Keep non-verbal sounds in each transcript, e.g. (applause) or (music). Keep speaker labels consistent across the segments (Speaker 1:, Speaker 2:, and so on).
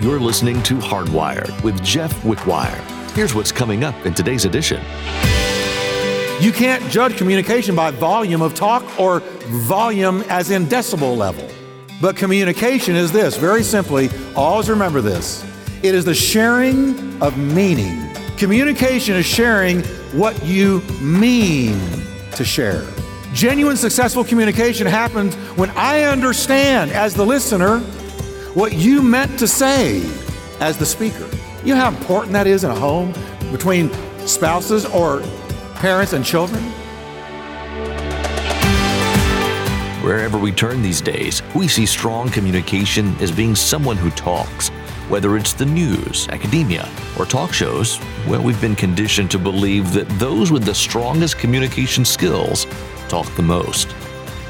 Speaker 1: You're listening to Hardwired with Jeff Wickwire. Here's what's coming up in today's edition.
Speaker 2: You can't judge communication by volume of talk or volume as in decibel level. But communication is this very simply, always remember this it is the sharing of meaning. Communication is sharing what you mean to share. Genuine successful communication happens when I understand as the listener what you meant to say as the speaker. You know how important that is in a home between spouses or parents and children?
Speaker 1: Wherever we turn these days, we see strong communication as being someone who talks. Whether it's the news, academia, or talk shows, well, we've been conditioned to believe that those with the strongest communication skills talk the most.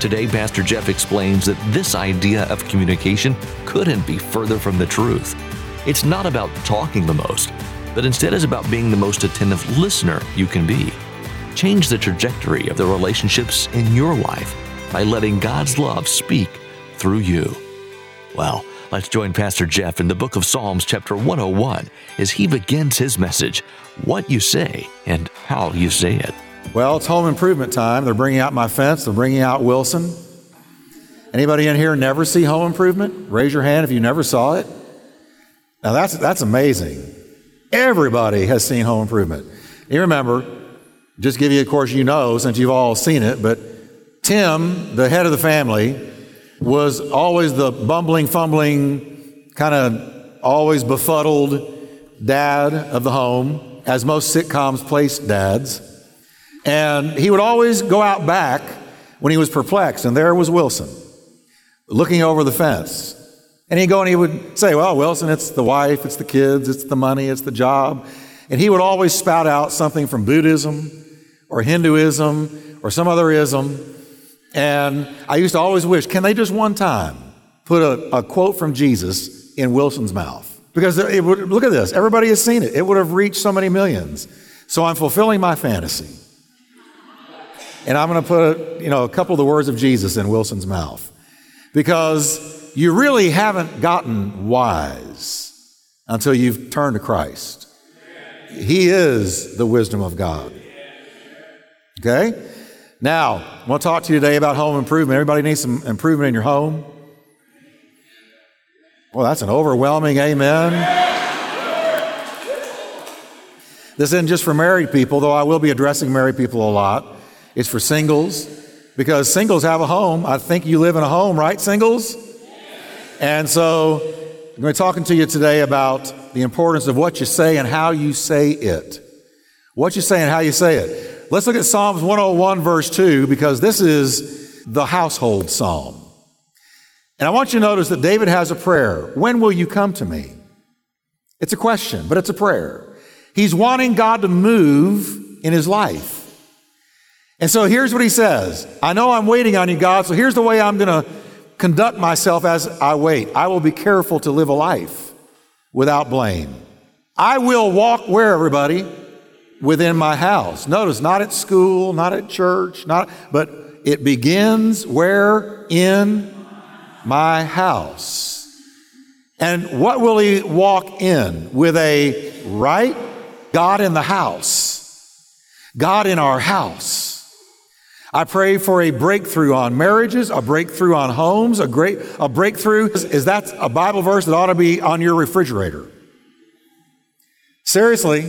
Speaker 1: Today, Pastor Jeff explains that this idea of communication couldn't be further from the truth. It's not about talking the most, but instead is about being the most attentive listener you can be. Change the trajectory of the relationships in your life by letting God's love speak through you. Well, let's join Pastor Jeff in the book of Psalms, chapter 101, as he begins his message What You Say and How You Say It.
Speaker 2: Well, it's home improvement time. They're bringing out my fence, they're bringing out Wilson. Anybody in here never see home improvement? Raise your hand if you never saw it. Now that's that's amazing. Everybody has seen home improvement. You remember, just give you, of course, you know, since you've all seen it, but Tim, the head of the family, was always the bumbling, fumbling, kind of always befuddled dad of the home, as most sitcoms place dads. And he would always go out back when he was perplexed, and there was Wilson looking over the fence. And he'd go and he would say, Well, Wilson, it's the wife, it's the kids, it's the money, it's the job. And he would always spout out something from Buddhism or Hinduism or some other ism. And I used to always wish, can they just one time put a, a quote from Jesus in Wilson's mouth? Because it would, look at this, everybody has seen it. It would have reached so many millions. So I'm fulfilling my fantasy. And I'm going to put, you know, a couple of the words of Jesus in Wilson's mouth. Because you really haven't gotten wise until you've turned to Christ. He is the wisdom of God. Okay? Now, I want to talk to you today about home improvement. Everybody needs some improvement in your home? Well, that's an overwhelming amen. This isn't just for married people, though I will be addressing married people a lot. It's for singles, because singles have a home. I think you live in a home, right, singles? And so I'm going to be talking to you today about the importance of what you say and how you say it. What you say and how you say it. Let's look at Psalms 101, verse 2, because this is the household psalm. And I want you to notice that David has a prayer. When will you come to me? It's a question, but it's a prayer. He's wanting God to move in his life. And so here's what he says I know I'm waiting on you, God, so here's the way I'm going to conduct myself as I wait. I will be careful to live a life without blame. I will walk where, everybody? Within my house. Notice, not at school, not at church, not, but it begins where? In my house. And what will he walk in? With a right? God in the house. God in our house. I pray for a breakthrough on marriages, a breakthrough on homes, a great a breakthrough. Is that a Bible verse that ought to be on your refrigerator? Seriously,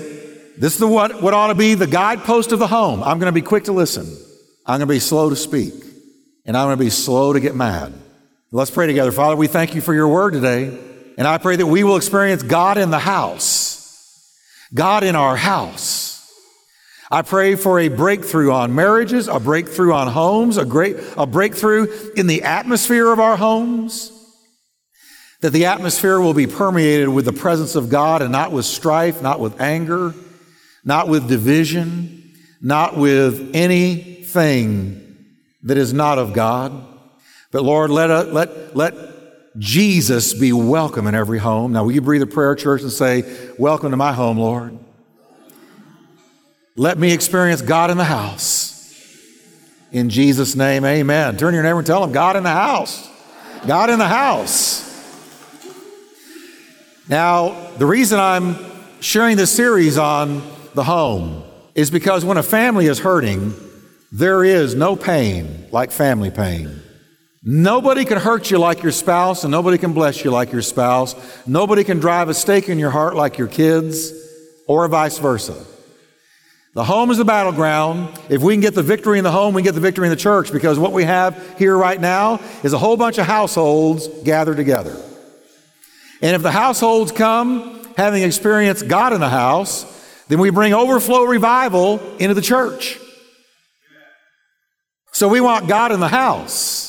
Speaker 2: this is the what, what ought to be the guidepost of the home. I'm going to be quick to listen. I'm going to be slow to speak. And I'm going to be slow to get mad. Let's pray together. Father, we thank you for your word today. And I pray that we will experience God in the house, God in our house. I pray for a breakthrough on marriages, a breakthrough on homes, a great, a breakthrough in the atmosphere of our homes. That the atmosphere will be permeated with the presence of God and not with strife, not with anger, not with division, not with anything that is not of God. But Lord, let, uh, let, let Jesus be welcome in every home. Now, will you breathe a prayer, church, and say, Welcome to my home, Lord? Let me experience God in the house. In Jesus' name, amen. Turn your neighbor and tell him, God in the house. God in the house. Now, the reason I'm sharing this series on the home is because when a family is hurting, there is no pain like family pain. Nobody can hurt you like your spouse, and nobody can bless you like your spouse. Nobody can drive a stake in your heart like your kids, or vice versa. The home is the battleground. If we can get the victory in the home, we can get the victory in the church because what we have here right now is a whole bunch of households gathered together. And if the households come having experienced God in the house, then we bring overflow revival into the church. So we want God in the house.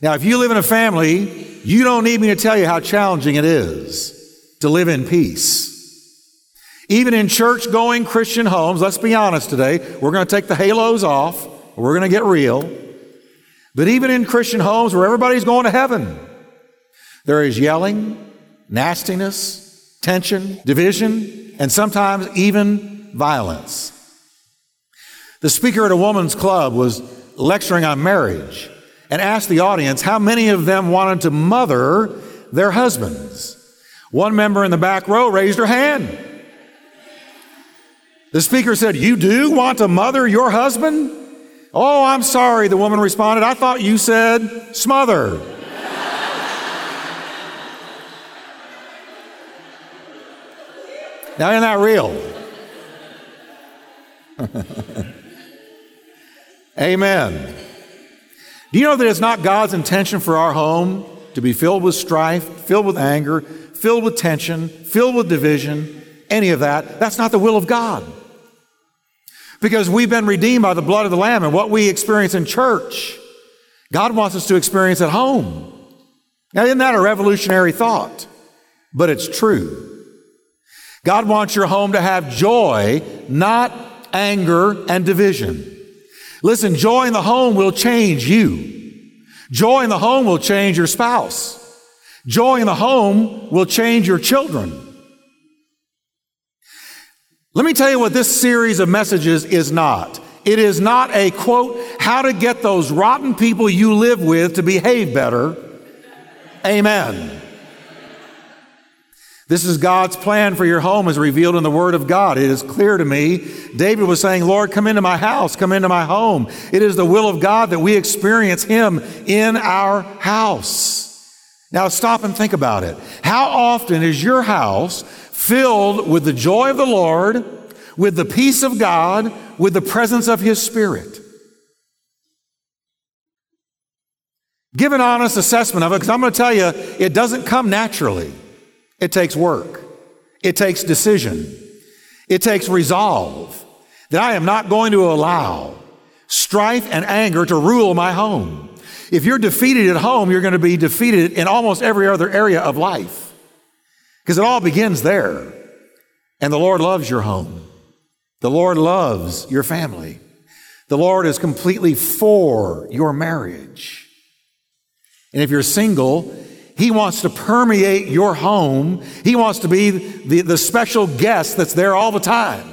Speaker 2: Now, if you live in a family, you don't need me to tell you how challenging it is to live in peace. Even in church going Christian homes, let's be honest today, we're going to take the halos off, we're going to get real. But even in Christian homes where everybody's going to heaven, there is yelling, nastiness, tension, division, and sometimes even violence. The speaker at a woman's club was lecturing on marriage and asked the audience how many of them wanted to mother their husbands. One member in the back row raised her hand. The speaker said, You do want to mother your husband? Oh, I'm sorry, the woman responded. I thought you said smother. (laughs) now, isn't that real? (laughs) Amen. Do you know that it's not God's intention for our home to be filled with strife, filled with anger, filled with tension, filled with division, any of that? That's not the will of God. Because we've been redeemed by the blood of the Lamb, and what we experience in church, God wants us to experience at home. Now, isn't that a revolutionary thought? But it's true. God wants your home to have joy, not anger and division. Listen, joy in the home will change you. Joy in the home will change your spouse. Joy in the home will change your children. Let me tell you what this series of messages is not. It is not a quote, how to get those rotten people you live with to behave better. Amen. This is God's plan for your home as revealed in the Word of God. It is clear to me. David was saying, Lord, come into my house, come into my home. It is the will of God that we experience Him in our house. Now stop and think about it. How often is your house filled with the joy of the Lord, with the peace of God, with the presence of His Spirit? Give an honest assessment of it because I'm going to tell you, it doesn't come naturally. It takes work. It takes decision. It takes resolve that I am not going to allow strife and anger to rule my home. If you're defeated at home, you're going to be defeated in almost every other area of life because it all begins there. And the Lord loves your home. The Lord loves your family. The Lord is completely for your marriage. And if you're single, he wants to permeate your home. He wants to be the, the special guest that's there all the time.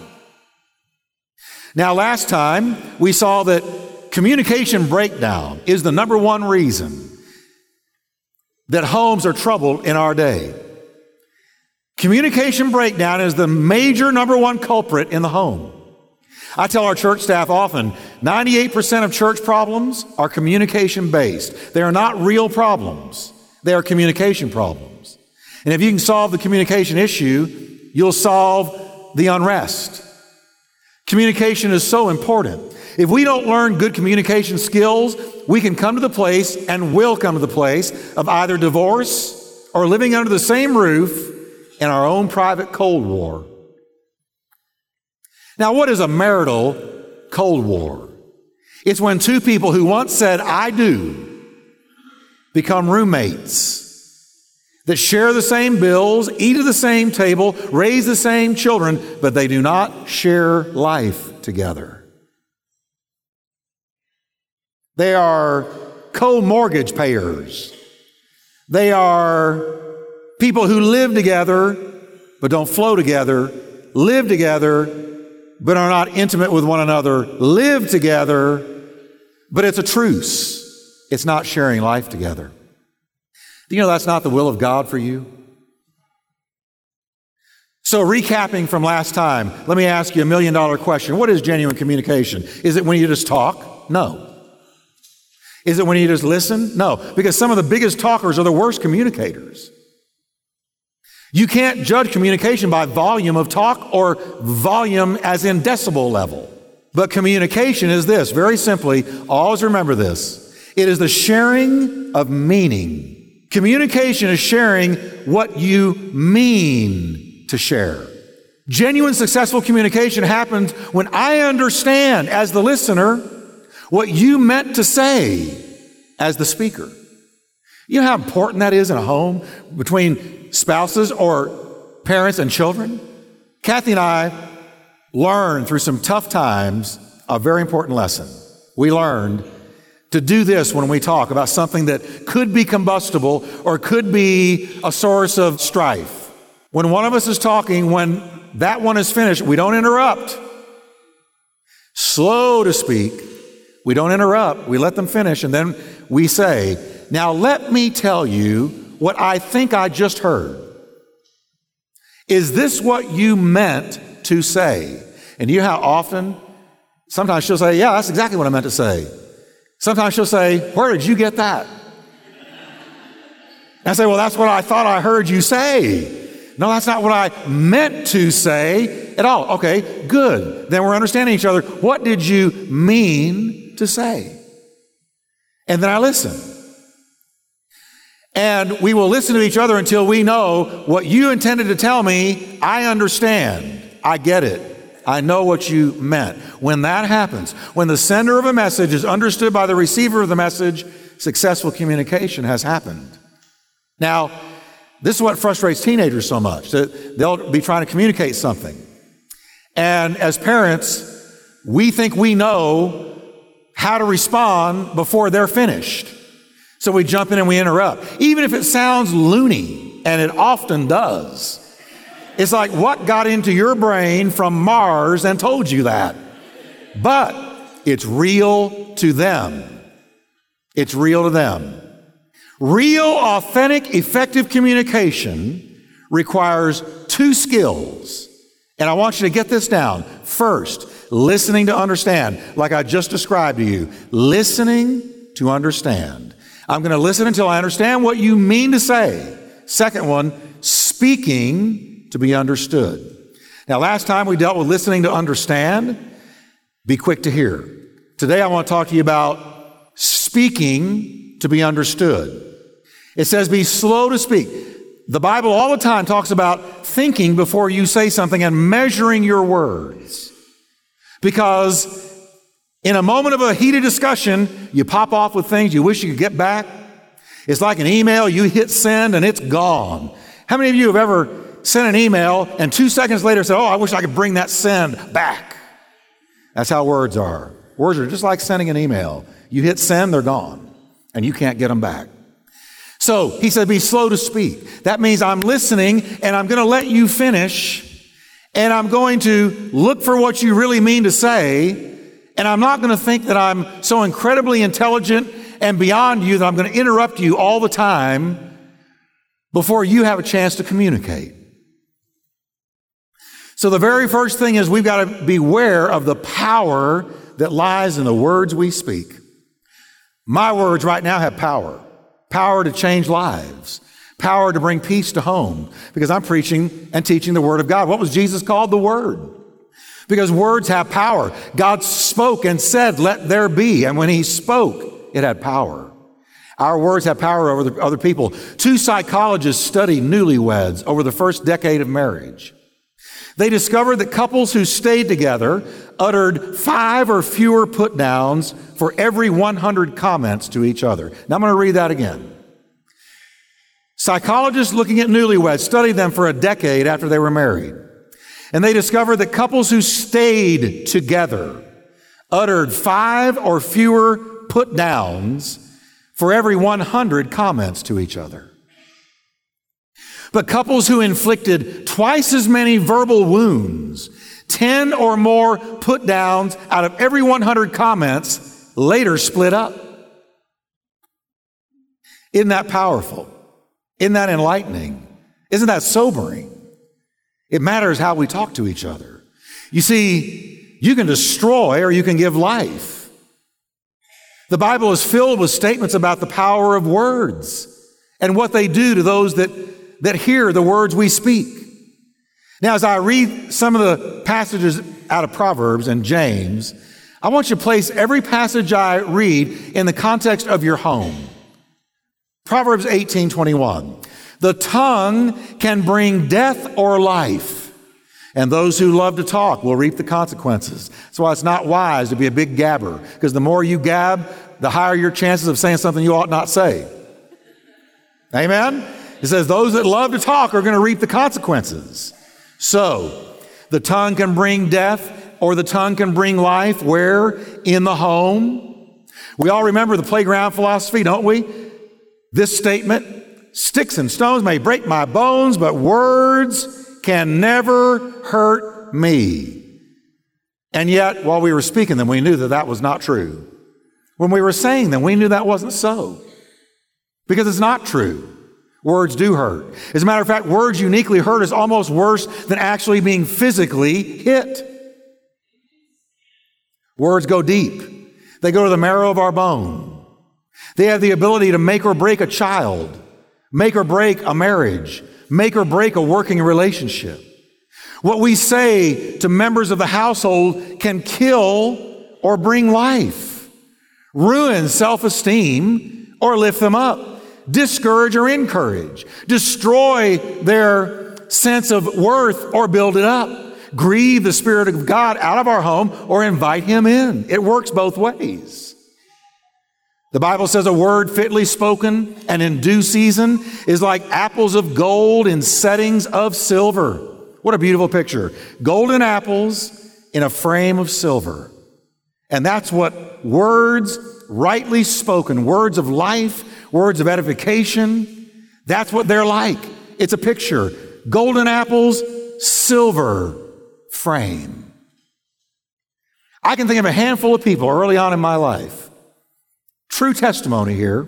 Speaker 2: Now, last time we saw that communication breakdown is the number one reason that homes are troubled in our day. Communication breakdown is the major number one culprit in the home. I tell our church staff often 98% of church problems are communication based. They are not real problems. They are communication problems. And if you can solve the communication issue, you'll solve the unrest. Communication is so important. If we don't learn good communication skills, we can come to the place and will come to the place of either divorce or living under the same roof in our own private Cold War. Now, what is a marital Cold War? It's when two people who once said, I do, become roommates that share the same bills, eat at the same table, raise the same children, but they do not share life together. They are co mortgage payers. They are people who live together but don't flow together, live together but are not intimate with one another, live together, but it's a truce. It's not sharing life together. Do you know that's not the will of God for you? So, recapping from last time, let me ask you a million dollar question. What is genuine communication? Is it when you just talk? No. Is it when you just listen? No, because some of the biggest talkers are the worst communicators. You can't judge communication by volume of talk or volume as in decibel level. But communication is this very simply, always remember this it is the sharing of meaning. Communication is sharing what you mean to share. Genuine successful communication happens when I understand as the listener what you meant to say as the speaker. You know how important that is in a home between spouses or parents and children? Kathy and I learned through some tough times a very important lesson. We learned to do this when we talk about something that could be combustible or could be a source of strife. When one of us is talking, when that one is finished, we don't interrupt. Slow to speak. We don't interrupt. We let them finish, and then we say, Now let me tell you what I think I just heard. Is this what you meant to say? And you know how often? Sometimes she'll say, Yeah, that's exactly what I meant to say. Sometimes she'll say, Where did you get that? I say, Well, that's what I thought I heard you say. No, that's not what I meant to say at all. Okay, good. Then we're understanding each other. What did you mean to say? And then I listen. And we will listen to each other until we know what you intended to tell me, I understand. I get it. I know what you meant. When that happens, when the sender of a message is understood by the receiver of the message, successful communication has happened. Now, this is what frustrates teenagers so much. They'll be trying to communicate something. And as parents, we think we know how to respond before they're finished. So we jump in and we interrupt. Even if it sounds loony, and it often does. It's like, what got into your brain from Mars and told you that? But it's real to them. It's real to them. Real, authentic, effective communication requires two skills. And I want you to get this down. First, listening to understand, like I just described to you. Listening to understand. I'm going to listen until I understand what you mean to say. Second one, speaking to be understood. Now, last time we dealt with listening to understand, be quick to hear. Today I want to talk to you about speaking to be understood. It says be slow to speak. The Bible all the time talks about thinking before you say something and measuring your words. Because in a moment of a heated discussion, you pop off with things you wish you could get back. It's like an email, you hit send and it's gone. How many of you have ever sent an email, and two seconds later said, Oh, I wish I could bring that send back. That's how words are. Words are just like sending an email. You hit send, they're gone, and you can't get them back. So he said, Be slow to speak. That means I'm listening and I'm going to let you finish, and I'm going to look for what you really mean to say, and I'm not going to think that I'm so incredibly intelligent and beyond you that I'm going to interrupt you all the time before you have a chance to communicate. So, the very first thing is we've got to beware of the power that lies in the words we speak. My words right now have power power to change lives, power to bring peace to home, because I'm preaching and teaching the Word of God. What was Jesus called? The Word. Because words have power. God spoke and said, Let there be. And when He spoke, it had power. Our words have power over other people. Two psychologists studied newlyweds over the first decade of marriage. They discovered that couples who stayed together uttered five or fewer put downs for every 100 comments to each other. Now I'm going to read that again. Psychologists looking at newlyweds studied them for a decade after they were married. And they discovered that couples who stayed together uttered five or fewer put downs for every 100 comments to each other. But couples who inflicted twice as many verbal wounds, 10 or more put downs out of every 100 comments, later split up. Isn't that powerful? Isn't that enlightening? Isn't that sobering? It matters how we talk to each other. You see, you can destroy or you can give life. The Bible is filled with statements about the power of words and what they do to those that, that hear the words we speak. Now, as I read some of the passages out of Proverbs and James, I want you to place every passage I read in the context of your home. Proverbs 18 21. The tongue can bring death or life, and those who love to talk will reap the consequences. That's why it's not wise to be a big gabber, because the more you gab, the higher your chances of saying something you ought not say. Amen? It says, Those that love to talk are going to reap the consequences. So, the tongue can bring death or the tongue can bring life. Where? In the home. We all remember the playground philosophy, don't we? This statement Sticks and stones may break my bones, but words can never hurt me. And yet, while we were speaking them, we knew that that was not true. When we were saying them, we knew that wasn't so. Because it's not true. Words do hurt. As a matter of fact, words uniquely hurt is almost worse than actually being physically hit. Words go deep. They go to the marrow of our bone. They have the ability to make or break a child make or break a marriage, make or break a working relationship. What we say to members of the household can kill or bring life, ruin self esteem or lift them up, discourage or encourage, destroy their sense of worth or build it up, grieve the Spirit of God out of our home or invite Him in. It works both ways. The Bible says a word fitly spoken and in due season is like apples of gold in settings of silver. What a beautiful picture. Golden apples in a frame of silver. And that's what words rightly spoken, words of life, words of edification, that's what they're like. It's a picture. Golden apples, silver frame. I can think of a handful of people early on in my life true testimony here,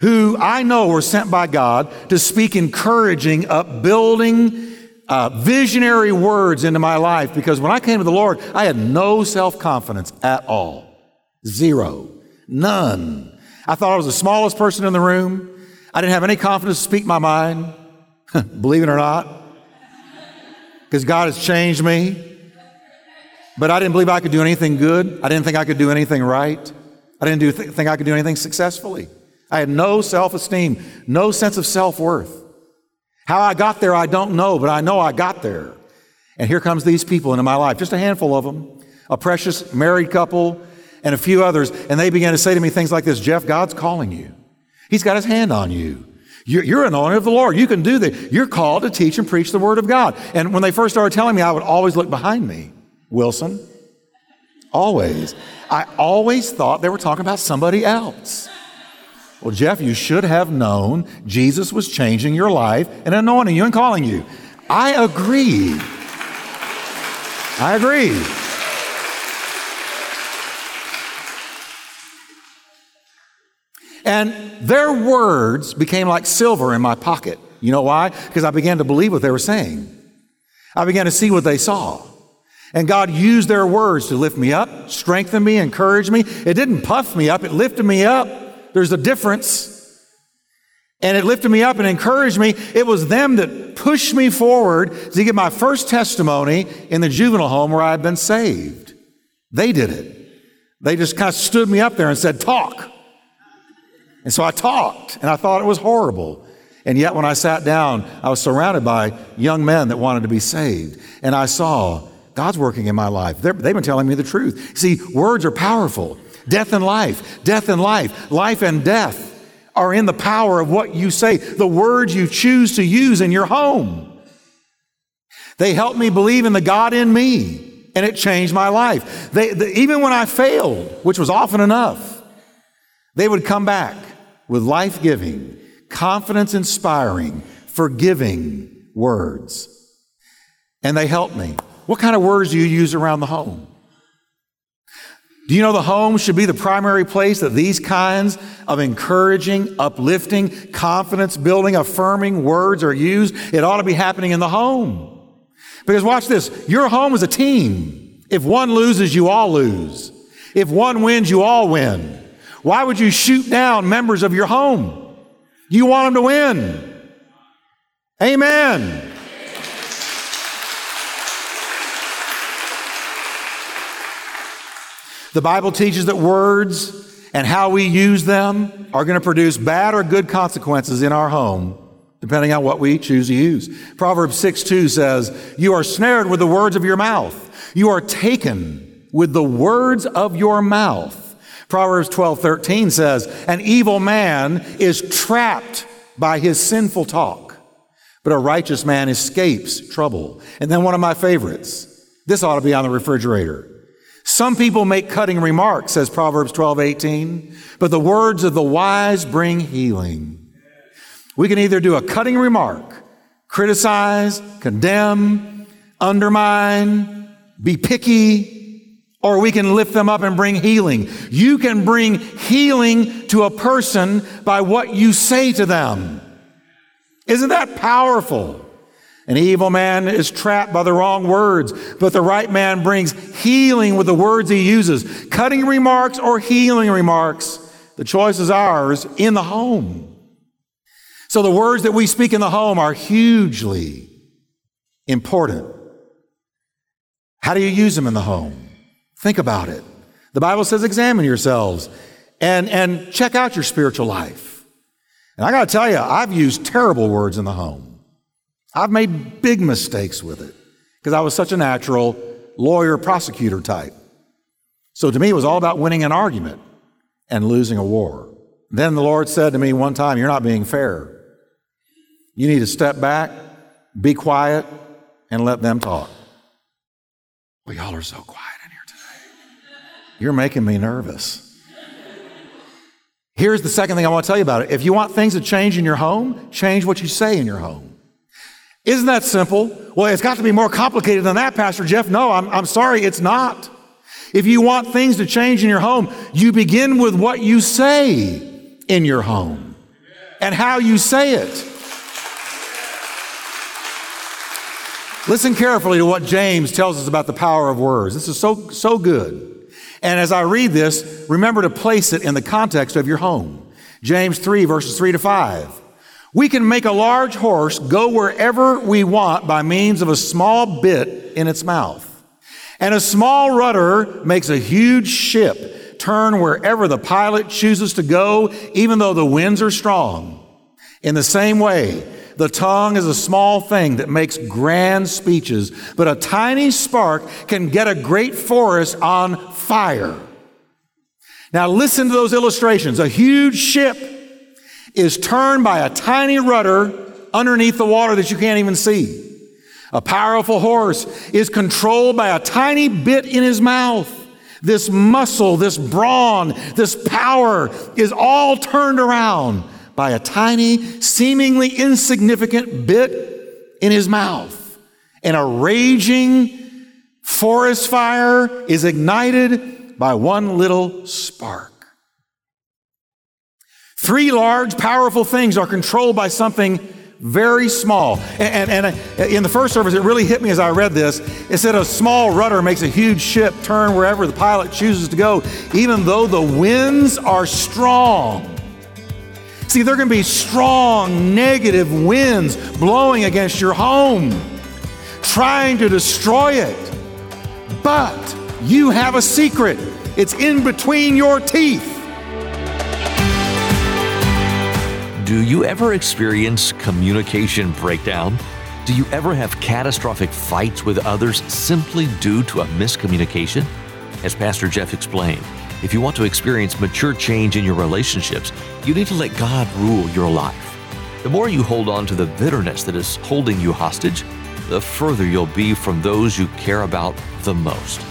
Speaker 2: who I know were sent by God to speak encouraging, upbuilding, uh, visionary words into my life because when I came to the Lord, I had no self confidence at all. Zero. None. I thought I was the smallest person in the room. I didn't have any confidence to speak my mind, (laughs) believe it or not, because God has changed me. But I didn't believe I could do anything good. I didn't think I could do anything right. I didn't do, th- think I could do anything successfully. I had no self esteem, no sense of self worth. How I got there, I don't know, but I know I got there. And here comes these people into my life, just a handful of them, a precious married couple, and a few others. And they began to say to me things like this Jeff, God's calling you. He's got his hand on you. You're, you're an anointed of the Lord. You can do that. You're called to teach and preach the word of God. And when they first started telling me, I would always look behind me. Wilson, Always. I always thought they were talking about somebody else. Well, Jeff, you should have known Jesus was changing your life and anointing you and calling you. I agree. I agree. And their words became like silver in my pocket. You know why? Because I began to believe what they were saying. I began to see what they saw. And God used their words to lift me up, strengthen me, encourage me. It didn't puff me up, it lifted me up. There's a difference. And it lifted me up and encouraged me. It was them that pushed me forward to get my first testimony in the juvenile home where I had been saved. They did it. They just kind of stood me up there and said, Talk. And so I talked, and I thought it was horrible. And yet, when I sat down, I was surrounded by young men that wanted to be saved. And I saw God's working in my life. they have been telling me the truth. See, words are powerful. Death and life, death and life, life and death are in the power of what you say, the words you choose to use in your home. They help me believe in the God in me, and it changed my life. They, they, even when I failed, which was often enough, they would come back with life giving, confidence inspiring, forgiving words. And they helped me. What kind of words do you use around the home? Do you know the home should be the primary place that these kinds of encouraging, uplifting, confidence building, affirming words are used? It ought to be happening in the home. Because watch this your home is a team. If one loses, you all lose. If one wins, you all win. Why would you shoot down members of your home? You want them to win. Amen. The Bible teaches that words and how we use them are going to produce bad or good consequences in our home, depending on what we choose to use. Proverbs 6 2 says, You are snared with the words of your mouth. You are taken with the words of your mouth. Proverbs 12 13 says, An evil man is trapped by his sinful talk, but a righteous man escapes trouble. And then one of my favorites. This ought to be on the refrigerator. Some people make cutting remarks, says Proverbs 12, 18, but the words of the wise bring healing. We can either do a cutting remark, criticize, condemn, undermine, be picky, or we can lift them up and bring healing. You can bring healing to a person by what you say to them. Isn't that powerful? An evil man is trapped by the wrong words, but the right man brings healing with the words he uses. Cutting remarks or healing remarks, the choice is ours in the home. So the words that we speak in the home are hugely important. How do you use them in the home? Think about it. The Bible says examine yourselves and, and check out your spiritual life. And I got to tell you, I've used terrible words in the home. I've made big mistakes with it because I was such a natural lawyer prosecutor type. So to me, it was all about winning an argument and losing a war. Then the Lord said to me one time, You're not being fair. You need to step back, be quiet, and let them talk. Well, y'all are so quiet in here today. You're making me nervous. Here's the second thing I want to tell you about it. If you want things to change in your home, change what you say in your home. Isn't that simple? Well, it's got to be more complicated than that, Pastor Jeff. No, I'm, I'm sorry, it's not. If you want things to change in your home, you begin with what you say in your home and how you say it. Listen carefully to what James tells us about the power of words. This is so, so good. And as I read this, remember to place it in the context of your home. James 3, verses 3 to 5. We can make a large horse go wherever we want by means of a small bit in its mouth. And a small rudder makes a huge ship turn wherever the pilot chooses to go, even though the winds are strong. In the same way, the tongue is a small thing that makes grand speeches, but a tiny spark can get a great forest on fire. Now listen to those illustrations. A huge ship is turned by a tiny rudder underneath the water that you can't even see. A powerful horse is controlled by a tiny bit in his mouth. This muscle, this brawn, this power is all turned around by a tiny, seemingly insignificant bit in his mouth. And a raging forest fire is ignited by one little spark. Three large, powerful things are controlled by something very small. And, and, and, uh, in the first service, it really hit me as I read this. It said a small rudder makes a huge ship turn wherever the pilot chooses to go, even though the winds are strong. See, there can be strong negative winds blowing against your home, trying to destroy it. But you have a secret, it's in between your teeth.
Speaker 1: Do you ever experience communication breakdown? Do you ever have catastrophic fights with others simply due to a miscommunication? As Pastor Jeff explained, if you want to experience mature change in your relationships, you need to let God rule your life. The more you hold on to the bitterness that is holding you hostage, the further you'll be from those you care about the most.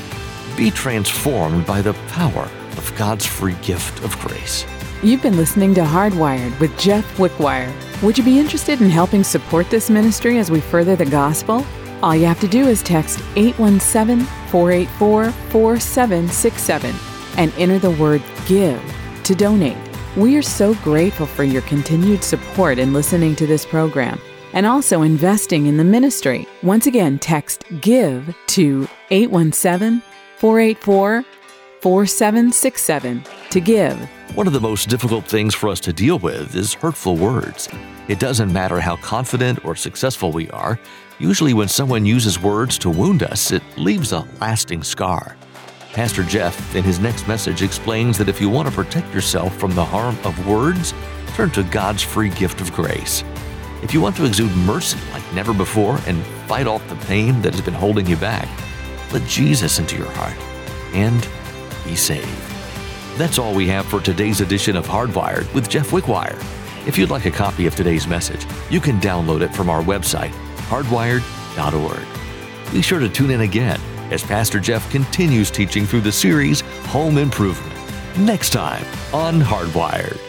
Speaker 1: Be transformed by the power of God's free gift of grace.
Speaker 3: You've been listening to Hardwired with Jeff Wickwire. Would you be interested in helping support this ministry as we further the gospel? All you have to do is text 817 484 4767 and enter the word GIVE to donate. We are so grateful for your continued support in listening to this program. and also investing in the ministry. Once again, text GIVE to 817 484 4767 to give.
Speaker 1: One of the most difficult things for us to deal with is hurtful words. It doesn't matter how confident or successful we are, usually when someone uses words to wound us, it leaves a lasting scar. Pastor Jeff, in his next message, explains that if you want to protect yourself from the harm of words, turn to God's free gift of grace. If you want to exude mercy like never before and fight off the pain that has been holding you back, let Jesus into your heart and be saved. That's all we have for today's edition of Hardwired with Jeff Wickwire. If you'd like a copy of today's message, you can download it from our website, hardwired.org. Be sure to tune in again as Pastor Jeff continues teaching through the series Home Improvement. Next time on Hardwired.